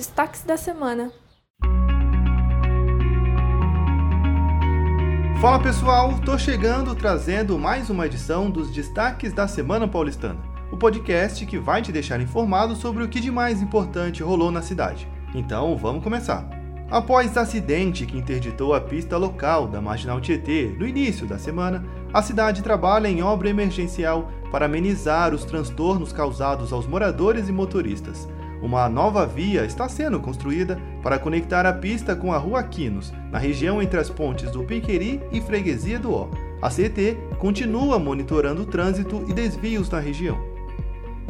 destaques da semana. Fala pessoal, tô chegando trazendo mais uma edição dos Destaques da Semana Paulistana, o podcast que vai te deixar informado sobre o que de mais importante rolou na cidade. Então vamos começar. Após acidente que interditou a pista local da Marginal Tietê no início da semana, a cidade trabalha em obra emergencial para amenizar os transtornos causados aos moradores e motoristas. Uma nova via está sendo construída para conectar a pista com a Rua Quinos, na região entre as pontes do Piqueri e Freguesia do Ó. A CET continua monitorando o trânsito e desvios na região.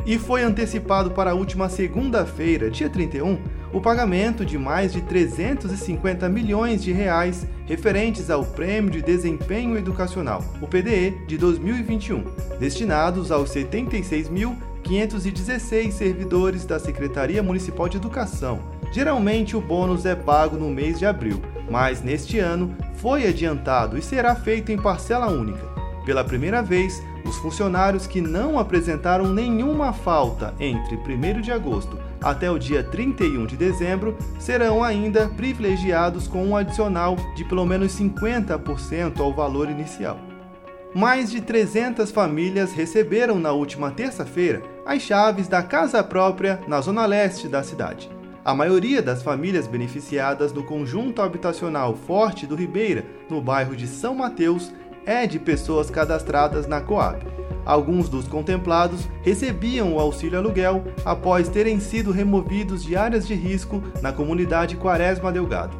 E foi antecipado para a última segunda-feira, dia 31, o pagamento de mais de 350 milhões de reais referentes ao Prêmio de Desempenho Educacional, o PDE, de 2021, destinados aos 76 mil 516 servidores da Secretaria Municipal de Educação. Geralmente o bônus é pago no mês de abril, mas neste ano foi adiantado e será feito em parcela única. Pela primeira vez, os funcionários que não apresentaram nenhuma falta entre 1 de agosto até o dia 31 de dezembro serão ainda privilegiados com um adicional de pelo menos 50% ao valor inicial. Mais de 300 famílias receberam na última terça-feira as chaves da casa própria na zona leste da cidade. A maioria das famílias beneficiadas do conjunto habitacional Forte do Ribeira, no bairro de São Mateus, é de pessoas cadastradas na Coab. Alguns dos contemplados recebiam o auxílio aluguel após terem sido removidos de áreas de risco na comunidade Quaresma Delgado.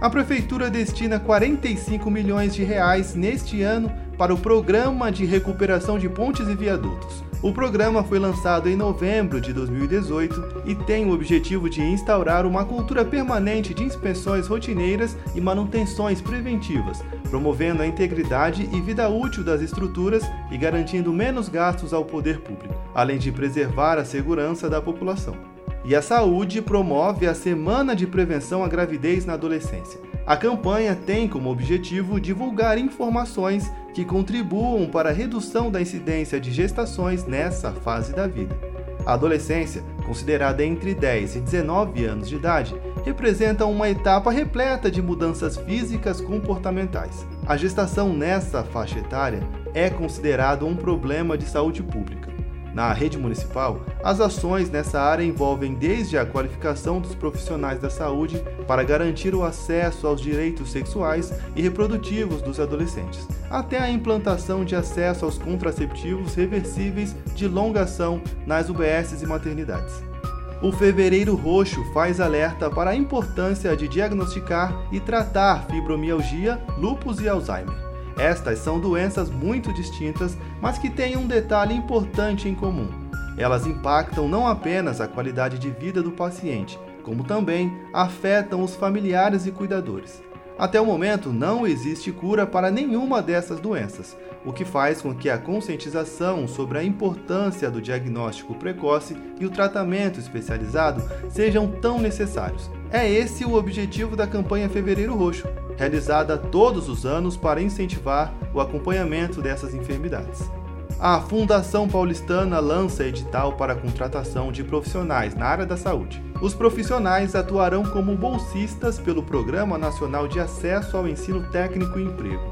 A prefeitura destina 45 milhões de reais neste ano para o Programa de Recuperação de Pontes e Viadutos. O programa foi lançado em novembro de 2018 e tem o objetivo de instaurar uma cultura permanente de inspeções rotineiras e manutenções preventivas, promovendo a integridade e vida útil das estruturas e garantindo menos gastos ao poder público, além de preservar a segurança da população. E a saúde promove a Semana de Prevenção à Gravidez na Adolescência. A campanha tem como objetivo divulgar informações que contribuam para a redução da incidência de gestações nessa fase da vida. A adolescência, considerada entre 10 e 19 anos de idade, representa uma etapa repleta de mudanças físicas comportamentais. A gestação nessa faixa etária é considerado um problema de saúde pública. Na rede municipal, as ações nessa área envolvem desde a qualificação dos profissionais da saúde para garantir o acesso aos direitos sexuais e reprodutivos dos adolescentes, até a implantação de acesso aos contraceptivos reversíveis de longa ação nas UBSs e maternidades. O Fevereiro Roxo faz alerta para a importância de diagnosticar e tratar fibromialgia, lúpus e Alzheimer. Estas são doenças muito distintas, mas que têm um detalhe importante em comum. Elas impactam não apenas a qualidade de vida do paciente, como também afetam os familiares e cuidadores. Até o momento, não existe cura para nenhuma dessas doenças, o que faz com que a conscientização sobre a importância do diagnóstico precoce e o tratamento especializado sejam tão necessários. É esse o objetivo da campanha Fevereiro Roxo, realizada todos os anos para incentivar o acompanhamento dessas enfermidades. A Fundação Paulistana lança edital para a contratação de profissionais na área da saúde. Os profissionais atuarão como bolsistas pelo Programa Nacional de Acesso ao Ensino Técnico e Emprego.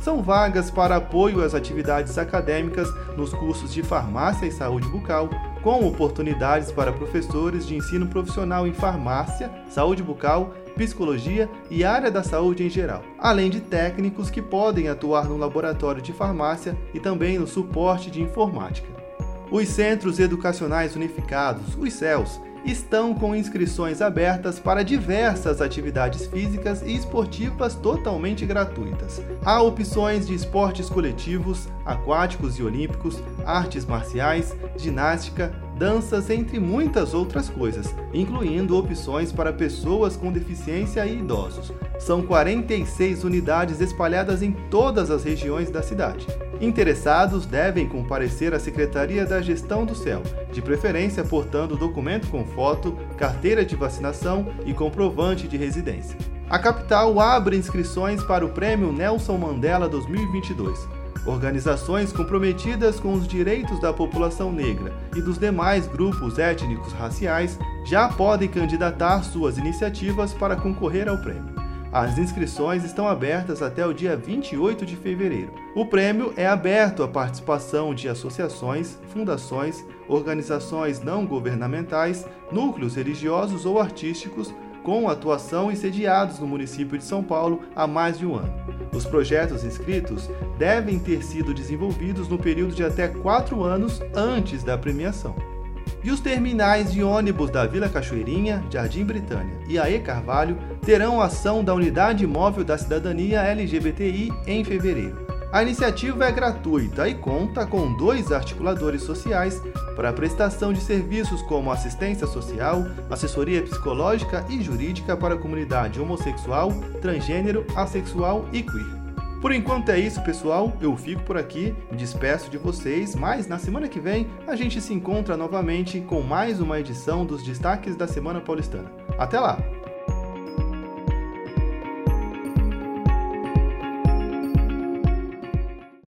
São vagas para apoio às atividades acadêmicas nos cursos de farmácia e saúde bucal, com oportunidades para professores de ensino profissional em farmácia, saúde bucal psicologia e área da saúde em geral, além de técnicos que podem atuar no laboratório de farmácia e também no suporte de informática. Os Centros Educacionais Unificados, os CELS, estão com inscrições abertas para diversas atividades físicas e esportivas totalmente gratuitas. Há opções de esportes coletivos, aquáticos e olímpicos, artes marciais, ginástica, danças, entre muitas outras coisas, incluindo opções para pessoas com deficiência e idosos. São 46 unidades espalhadas em todas as regiões da cidade. Interessados devem comparecer à Secretaria da Gestão do Céu, de preferência portando documento com foto, carteira de vacinação e comprovante de residência. A capital abre inscrições para o Prêmio Nelson Mandela 2022. Organizações comprometidas com os direitos da população negra e dos demais grupos étnicos raciais já podem candidatar suas iniciativas para concorrer ao prêmio. As inscrições estão abertas até o dia 28 de fevereiro. O prêmio é aberto à participação de associações, fundações, organizações não governamentais, núcleos religiosos ou artísticos com atuação e sediados no município de São Paulo há mais de um ano. Os projetos inscritos devem ter sido desenvolvidos no período de até quatro anos antes da premiação. E os terminais de ônibus da Vila Cachoeirinha, Jardim Britânia e AE Carvalho terão ação da Unidade Móvel da Cidadania LGBTI em fevereiro. A iniciativa é gratuita e conta com dois articuladores sociais para a prestação de serviços como assistência social, assessoria psicológica e jurídica para a comunidade homossexual, transgênero, assexual e queer. Por enquanto é isso, pessoal. Eu fico por aqui, me despeço de vocês, mas na semana que vem a gente se encontra novamente com mais uma edição dos Destaques da Semana Paulistana. Até lá!